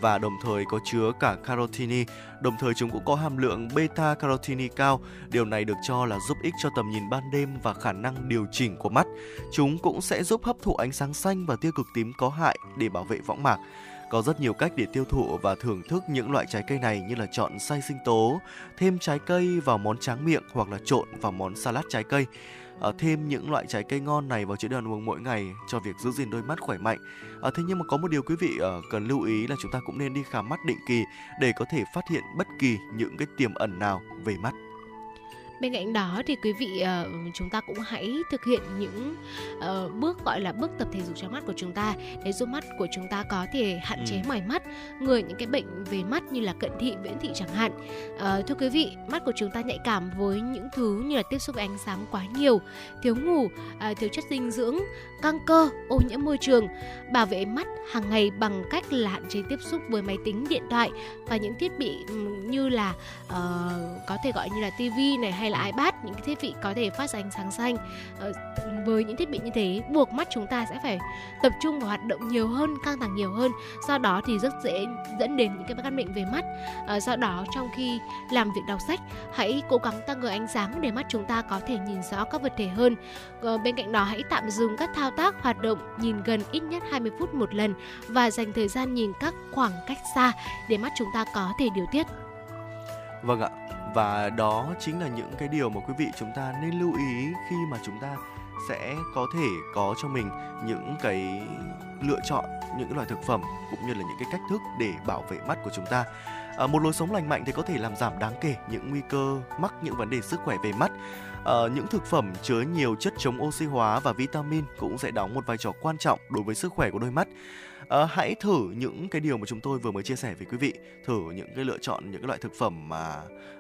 và đồng thời có chứa cả carotene. Đồng thời chúng cũng có hàm lượng beta carotene cao. Điều này được cho là giúp ích cho tầm nhìn ban đêm và khả năng điều chỉnh của mắt. Chúng cũng sẽ giúp hấp thụ ánh sáng xanh và tia cực tím có hại để bảo vệ võng mạc. Có rất nhiều cách để tiêu thụ và thưởng thức những loại trái cây này như là chọn xay sinh tố, thêm trái cây vào món tráng miệng hoặc là trộn vào món salad trái cây. À, thêm những loại trái cây ngon này vào chế độ ăn uống mỗi ngày cho việc giữ gìn đôi mắt khỏe mạnh. À, thế nhưng mà có một điều quý vị uh, cần lưu ý là chúng ta cũng nên đi khám mắt định kỳ để có thể phát hiện bất kỳ những cái tiềm ẩn nào về mắt. Bên cạnh đó thì quý vị uh, chúng ta cũng hãy thực hiện những uh, bước gọi là bước tập thể dục cho mắt của chúng ta để giúp mắt của chúng ta có thể hạn chế ừ. mỏi mắt, ngừa những cái bệnh về mắt như là cận thị, viễn thị chẳng hạn. Uh, thưa quý vị, mắt của chúng ta nhạy cảm với những thứ như là tiếp xúc với ánh sáng quá nhiều, thiếu ngủ, uh, thiếu chất dinh dưỡng, căng cơ, ô nhiễm môi trường. Bảo vệ mắt hàng ngày bằng cách là hạn chế tiếp xúc với máy tính, điện thoại và những thiết bị như là uh, có thể gọi như là tivi này hay hay là iPad những cái thiết bị có thể phát ra ánh sáng xanh. Ờ, với những thiết bị như thế buộc mắt chúng ta sẽ phải tập trung vào hoạt động nhiều hơn căng thẳng nhiều hơn. Do đó thì rất dễ dẫn đến những cái căn bệnh về mắt. Ờ, do đó trong khi làm việc đọc sách hãy cố gắng tăng cường ánh sáng để mắt chúng ta có thể nhìn rõ các vật thể hơn. Ờ, bên cạnh đó hãy tạm dừng các thao tác hoạt động nhìn gần ít nhất 20 phút một lần và dành thời gian nhìn các khoảng cách xa để mắt chúng ta có thể điều tiết. Vâng ạ, và đó chính là những cái điều mà quý vị chúng ta nên lưu ý khi mà chúng ta sẽ có thể có cho mình những cái lựa chọn những loại thực phẩm cũng như là những cái cách thức để bảo vệ mắt của chúng ta. À, một lối sống lành mạnh thì có thể làm giảm đáng kể những nguy cơ mắc những vấn đề sức khỏe về mắt. À, những thực phẩm chứa nhiều chất chống oxy hóa và vitamin cũng sẽ đóng một vai trò quan trọng đối với sức khỏe của đôi mắt à, hãy thử những cái điều mà chúng tôi vừa mới chia sẻ với quý vị. Thử những cái lựa chọn những cái loại thực phẩm mà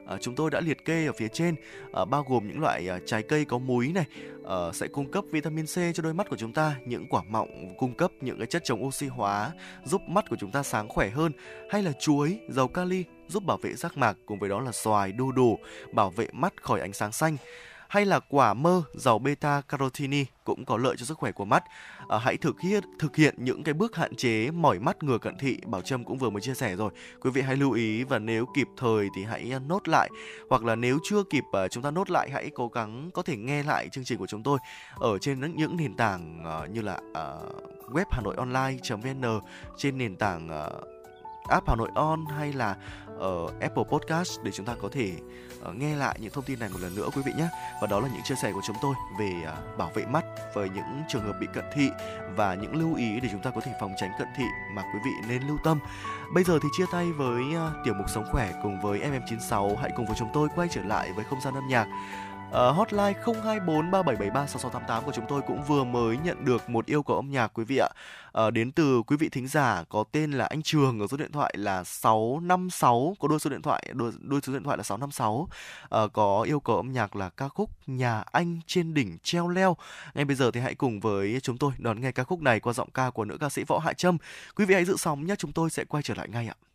à, chúng tôi đã liệt kê ở phía trên. À, bao gồm những loại à, trái cây có múi này à, sẽ cung cấp vitamin C cho đôi mắt của chúng ta những quả mọng cung cấp những cái chất chống oxy hóa giúp mắt của chúng ta sáng khỏe hơn. Hay là chuối dầu kali giúp bảo vệ giác mạc cùng với đó là xoài đu đủ bảo vệ mắt khỏi ánh sáng xanh hay là quả mơ giàu beta carotene cũng có lợi cho sức khỏe của mắt. À, hãy thực hiện thực hiện những cái bước hạn chế mỏi mắt ngừa cận thị. Bảo Trâm cũng vừa mới chia sẻ rồi. Quý vị hãy lưu ý và nếu kịp thời thì hãy à, nốt lại hoặc là nếu chưa kịp uh, chúng ta nốt lại hãy cố gắng có thể nghe lại chương trình của chúng tôi ở trên những nền tảng uh, như là uh, web Hà Nội online.vn trên nền tảng uh, app Hà Nội On hay là ở Apple Podcast để chúng ta có thể uh, Ờ, nghe lại những thông tin này một lần nữa quý vị nhé. Và đó là những chia sẻ của chúng tôi về à, bảo vệ mắt với những trường hợp bị cận thị và những lưu ý để chúng ta có thể phòng tránh cận thị mà quý vị nên lưu tâm. Bây giờ thì chia tay với à, tiểu mục sống khỏe cùng với FM96 hãy cùng với chúng tôi quay trở lại với không gian âm nhạc. Uh, hotline 024 3773 6688 của chúng tôi cũng vừa mới nhận được một yêu cầu âm nhạc quý vị ạ. Uh, đến từ quý vị thính giả có tên là anh Trường ở số điện thoại là 656 có đôi số điện thoại đôi, đôi số điện thoại là 656 uh, ờ, có yêu cầu âm nhạc là ca khúc Nhà anh trên đỉnh treo leo. Ngay bây giờ thì hãy cùng với chúng tôi đón nghe ca khúc này qua giọng ca của nữ ca sĩ Võ Hạ Trâm. Quý vị hãy giữ sóng nhé, chúng tôi sẽ quay trở lại ngay ạ.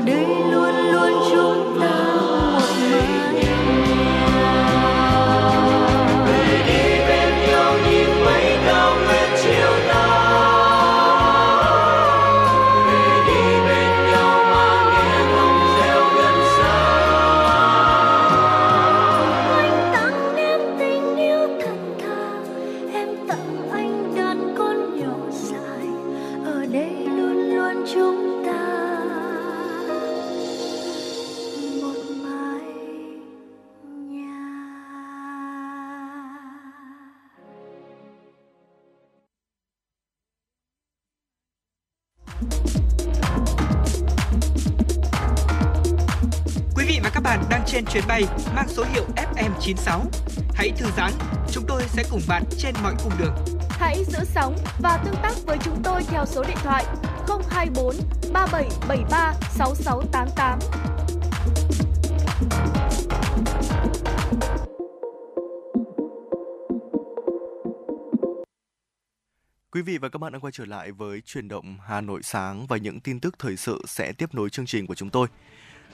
Đây FM96. Hãy thư giãn, chúng tôi sẽ cùng bạn trên mọi cung đường. Hãy giữ sóng và tương tác với chúng tôi theo số điện thoại 024 3773 6688. Quý vị và các bạn đang quay trở lại với truyền động Hà Nội sáng và những tin tức thời sự sẽ tiếp nối chương trình của chúng tôi.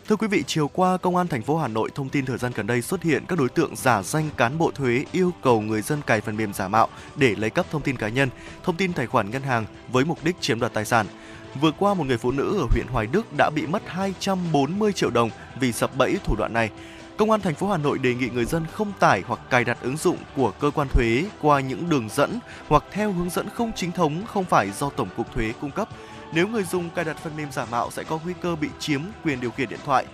Thưa quý vị, chiều qua, Công an thành phố Hà Nội thông tin thời gian gần đây xuất hiện các đối tượng giả danh cán bộ thuế yêu cầu người dân cài phần mềm giả mạo để lấy cắp thông tin cá nhân, thông tin tài khoản ngân hàng với mục đích chiếm đoạt tài sản. Vừa qua, một người phụ nữ ở huyện Hoài Đức đã bị mất 240 triệu đồng vì sập bẫy thủ đoạn này. Công an thành phố Hà Nội đề nghị người dân không tải hoặc cài đặt ứng dụng của cơ quan thuế qua những đường dẫn hoặc theo hướng dẫn không chính thống không phải do Tổng cục Thuế cung cấp. Nếu người dùng cài đặt phần mềm giả mạo sẽ có nguy cơ bị chiếm quyền điều khiển điện thoại.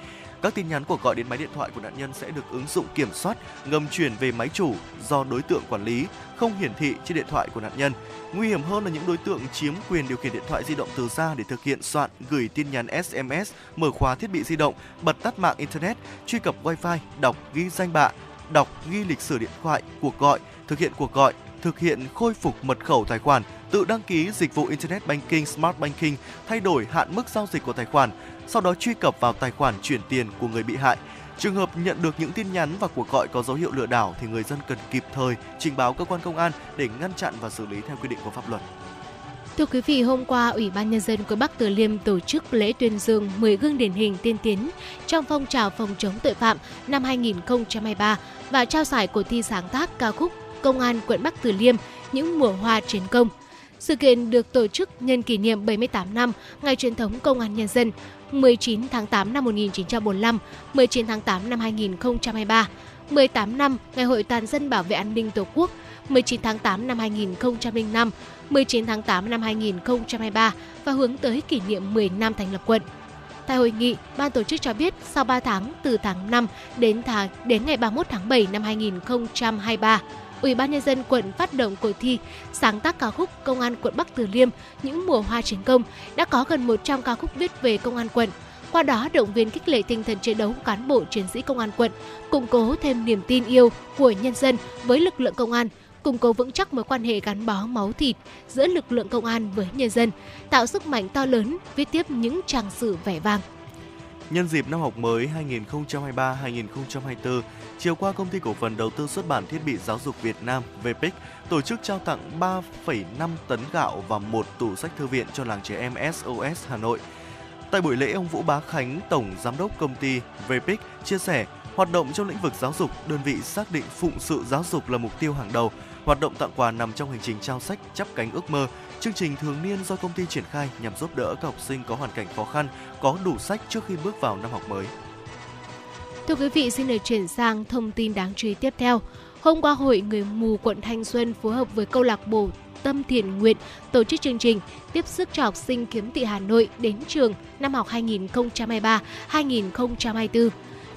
Các tin nhắn của gọi đến máy điện thoại của nạn nhân sẽ được ứng dụng kiểm soát ngầm chuyển về máy chủ do đối tượng quản lý, không hiển thị trên điện thoại của nạn nhân. Nguy hiểm hơn là những đối tượng chiếm quyền điều khiển điện thoại di động từ xa để thực hiện soạn, gửi tin nhắn SMS, mở khóa thiết bị di động, bật tắt mạng internet, truy cập wi-fi, đọc ghi danh bạ, đọc ghi lịch sử điện thoại, cuộc gọi, thực hiện cuộc gọi, thực hiện khôi phục mật khẩu tài khoản, tự đăng ký dịch vụ Internet Banking, Smart Banking, thay đổi hạn mức giao dịch của tài khoản, sau đó truy cập vào tài khoản chuyển tiền của người bị hại. Trường hợp nhận được những tin nhắn và cuộc gọi có dấu hiệu lừa đảo thì người dân cần kịp thời trình báo cơ quan công an để ngăn chặn và xử lý theo quy định của pháp luật. Thưa quý vị, hôm qua Ủy ban Nhân dân quận Bắc Từ Liêm tổ chức lễ tuyên dương 10 gương điển hình tiên tiến trong phong trào phòng chống tội phạm năm 2023 và trao giải cuộc thi sáng tác ca khúc Công an quận Bắc Từ Liêm những mùa hoa chiến công. Sự kiện được tổ chức nhân kỷ niệm 78 năm Ngày truyền thống Công an Nhân dân 19 tháng 8 năm 1945, 19 tháng 8 năm 2023, 18 năm Ngày hội toàn dân bảo vệ an ninh Tổ quốc 19 tháng 8 năm 2005, 19 tháng 8 năm 2023 và hướng tới kỷ niệm 10 năm thành lập quận. Tại hội nghị, ban tổ chức cho biết sau 3 tháng từ tháng 5 đến tháng đến ngày 31 tháng 7 năm 2023, Ủy ban nhân dân quận phát động cuộc thi sáng tác ca khúc Công an quận Bắc Từ Liêm những mùa hoa chiến công đã có gần 100 ca khúc viết về công an quận. Qua đó động viên khích lệ tinh thần chiến đấu cán bộ chiến sĩ công an quận, củng cố thêm niềm tin yêu của nhân dân với lực lượng công an, củng cố vững chắc mối quan hệ gắn bó máu thịt giữa lực lượng công an với nhân dân, tạo sức mạnh to lớn viết tiếp những trang sử vẻ vang. Nhân dịp năm học mới 2023-2024, chiều qua công ty cổ phần đầu tư xuất bản thiết bị giáo dục Việt Nam VPIC tổ chức trao tặng 3,5 tấn gạo và một tủ sách thư viện cho làng trẻ em SOS Hà Nội. Tại buổi lễ, ông Vũ Bá Khánh, Tổng Giám đốc công ty VPIC chia sẻ, hoạt động trong lĩnh vực giáo dục, đơn vị xác định phụng sự giáo dục là mục tiêu hàng đầu. Hoạt động tặng quà nằm trong hành trình trao sách chắp cánh ước mơ, chương trình thường niên do công ty triển khai nhằm giúp đỡ các học sinh có hoàn cảnh khó khăn có đủ sách trước khi bước vào năm học mới. Thưa quý vị, xin được chuyển sang thông tin đáng chú ý tiếp theo. Hôm qua, Hội Người Mù quận Thanh Xuân phối hợp với câu lạc bộ Tâm Thiện Nguyện tổ chức chương trình tiếp sức cho học sinh kiếm thị Hà Nội đến trường năm học 2023-2024.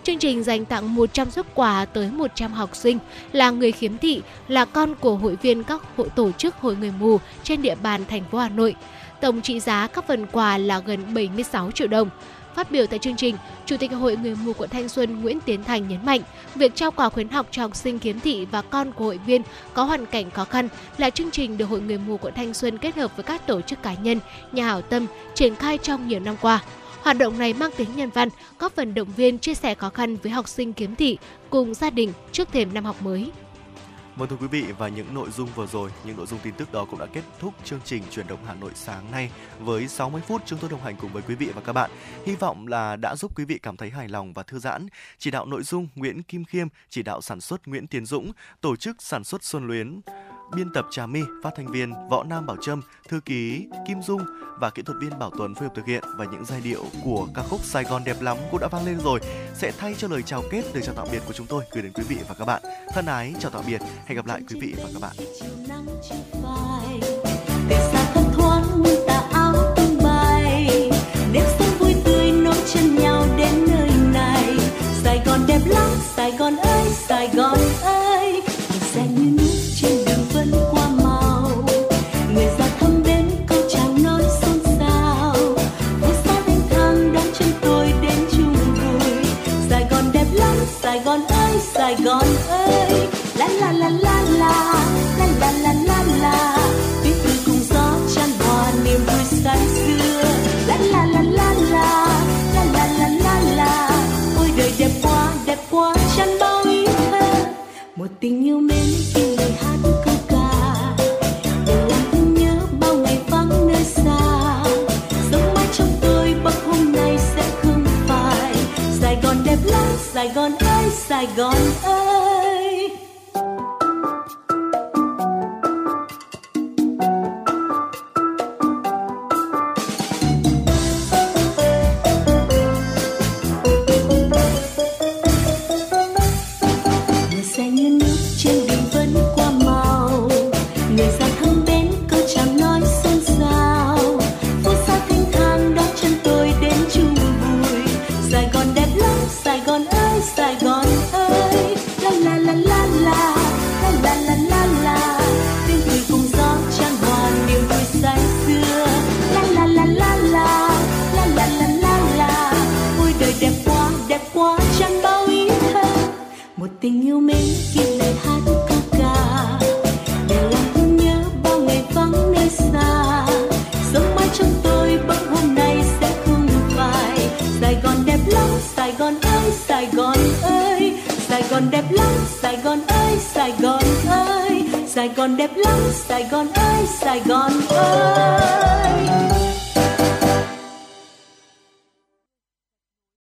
Chương trình dành tặng 100 xuất quà tới 100 học sinh là người khiếm thị, là con của hội viên các hội tổ chức hội người mù trên địa bàn thành phố Hà Nội. Tổng trị giá các phần quà là gần 76 triệu đồng. Phát biểu tại chương trình, Chủ tịch Hội Người mù quận Thanh Xuân Nguyễn Tiến Thành nhấn mạnh, việc trao quà khuyến học cho học sinh khiếm thị và con của hội viên có hoàn cảnh khó khăn là chương trình được Hội Người mù quận Thanh Xuân kết hợp với các tổ chức cá nhân, nhà hảo tâm triển khai trong nhiều năm qua. Hoạt động này mang tính nhân văn, góp phần động viên chia sẻ khó khăn với học sinh kiếm thị cùng gia đình trước thềm năm học mới. Vâng thưa quý vị và những nội dung vừa rồi, những nội dung tin tức đó cũng đã kết thúc chương trình chuyển động Hà Nội sáng nay với 60 phút chúng tôi đồng hành cùng với quý vị và các bạn. Hy vọng là đã giúp quý vị cảm thấy hài lòng và thư giãn. Chỉ đạo nội dung Nguyễn Kim Khiêm, chỉ đạo sản xuất Nguyễn Tiến Dũng, tổ chức sản xuất Xuân Luyến, biên tập Trà My, phát thanh viên Võ Nam Bảo Trâm, thư ký Kim Dung và kỹ thuật viên Bảo Tuấn phối hợp thực hiện và những giai điệu của ca khúc Sài Gòn đẹp lắm cũng đã vang lên rồi sẽ thay cho lời chào kết lời chào tạm biệt của chúng tôi gửi đến quý vị và các bạn. Thân ái chào tạm biệt, hẹn gặp lại quý vị và các bạn. Sài Gòn đẹp lắm, Sài Gòn ơi, Sài